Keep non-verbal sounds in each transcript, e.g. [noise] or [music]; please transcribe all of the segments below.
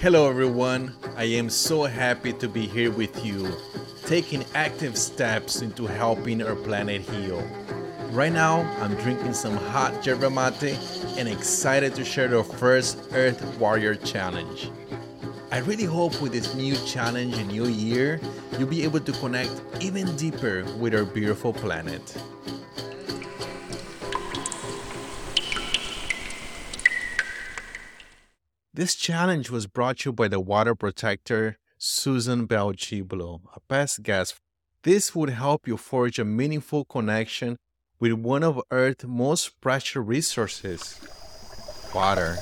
Hello, everyone. I am so happy to be here with you, taking active steps into helping our planet heal. Right now, I'm drinking some hot yerba mate and excited to share the first Earth Warrior Challenge. I really hope with this new challenge and new year, you'll be able to connect even deeper with our beautiful planet. This challenge was brought to you by the water protector Susan Bell Chiblow, a past guest. This would help you forge a meaningful connection with one of Earth's most precious resources water.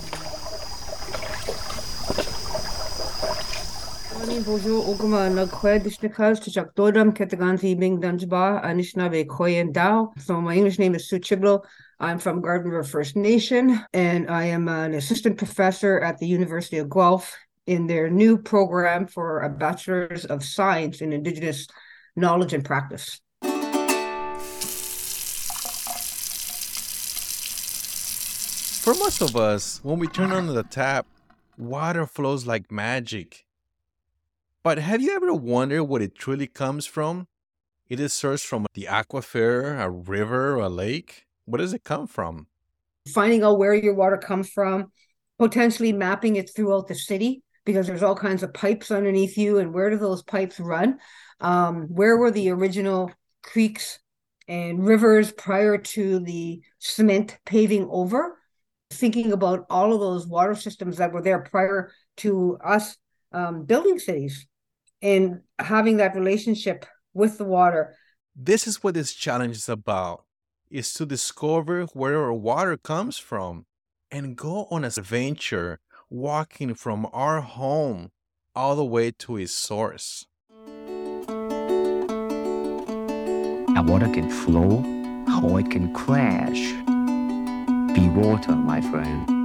Bonjour, dishnikas to jakdodam ketaganti bing danjba anishinaabe koyen dao. So my English name is Sue Chiblow. I'm from Garden River First Nation, and I am an assistant professor at the University of Guelph in their new program for a Bachelor's of Science in Indigenous Knowledge and Practice. For most of us, when we turn on the tap, water flows like magic. But have you ever wondered what it truly comes from? It is sourced from the aquifer, a river, a lake. Where does it come from? Finding out where your water comes from, potentially mapping it throughout the city because there's all kinds of pipes underneath you, and where do those pipes run? Um, where were the original creeks and rivers prior to the cement paving over? thinking about all of those water systems that were there prior to us um, building cities and having that relationship with the water. This is what this challenge is about is to discover where our water comes from and go on an adventure walking from our home all the way to its source. A water can flow or it can crash be water, my friend.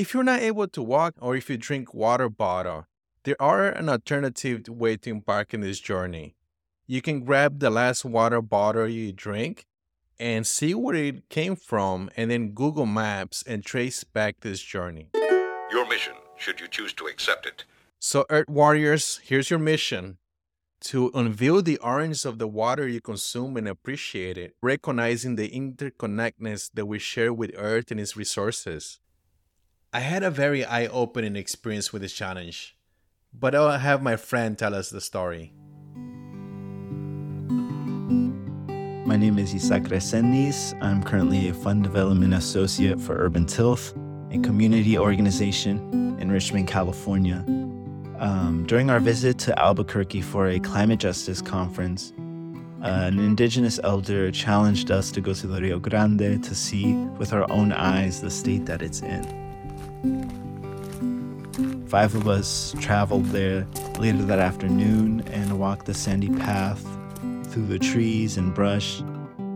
If you're not able to walk or if you drink water bottle, there are an alternative way to embark in this journey. You can grab the last water bottle you drink and see where it came from and then Google Maps and trace back this journey. Your mission, should you choose to accept it. So Earth Warriors, here's your mission to unveil the orange of the water you consume and appreciate it, recognizing the interconnectedness that we share with Earth and its resources. I had a very eye opening experience with this challenge, but I'll have my friend tell us the story. My name is Isaac Resendiz. I'm currently a Fund Development Associate for Urban Tilth, a community organization in Richmond, California. Um, during our visit to Albuquerque for a climate justice conference, uh, an indigenous elder challenged us to go to the Rio Grande to see with our own eyes the state that it's in. Five of us traveled there later that afternoon and walked the sandy path through the trees and brush,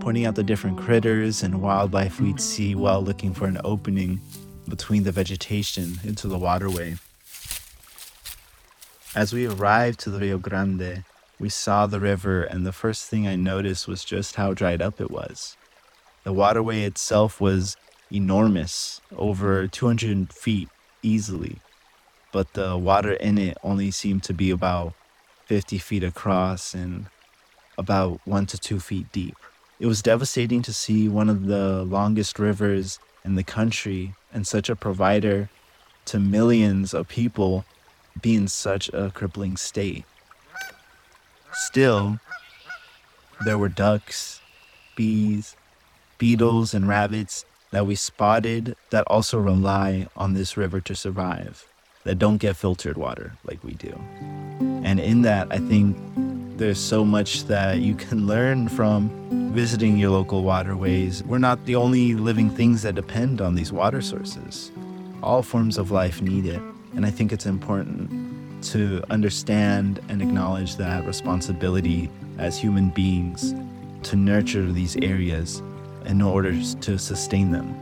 pointing out the different critters and wildlife we'd see while looking for an opening between the vegetation into the waterway. As we arrived to the Rio Grande, we saw the river, and the first thing I noticed was just how dried up it was. The waterway itself was enormous, over mm-hmm. 200 feet easily, but the water in it only seemed to be about 50 feet across and about one to two feet deep. It was devastating to see one of the longest rivers in the country and such a provider to millions of people be in such a crippling state. Still, there were ducks, bees, beetles, and rabbits that we spotted that also rely on this river to survive, that don't get filtered water like we do. And in that, I think there's so much that you can [laughs] learn from visiting your local waterways. We're not the only living things that depend on these water sources. All forms of life need it. And I think it's important to understand and acknowledge that responsibility as human beings to nurture these areas in order to sustain them.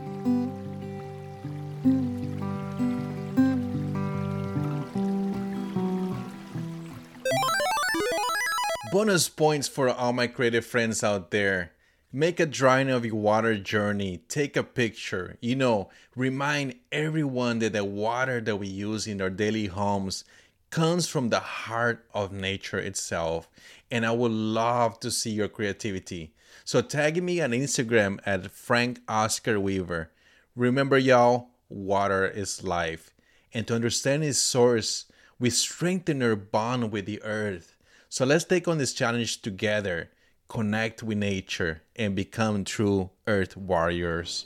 Bonus points for all my creative friends out there. Make a drawing of your water journey. Take a picture. You know, remind everyone that the water that we use in our daily homes comes from the heart of nature itself. And I would love to see your creativity. So tag me on Instagram at Frank Oscar Weaver. Remember, y'all, water is life. And to understand its source, we strengthen our bond with the earth. So let's take on this challenge together connect with nature, and become true earth warriors.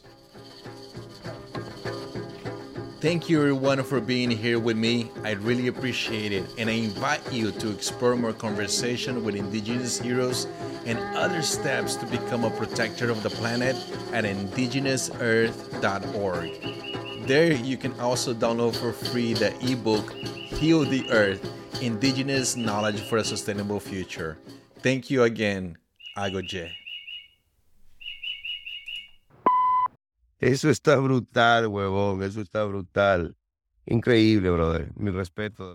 Thank you everyone for being here with me. I really appreciate it and I invite you to explore more conversation with indigenous heroes and other steps to become a protector of the planet at indigenousearth.org. There you can also download for free the ebook Heal the Earth: Indigenous Knowledge for a Sustainable Future. Thank you again. Agoye. Eso está brutal, huevón. Eso está brutal. Increíble, brother. Mi respeto.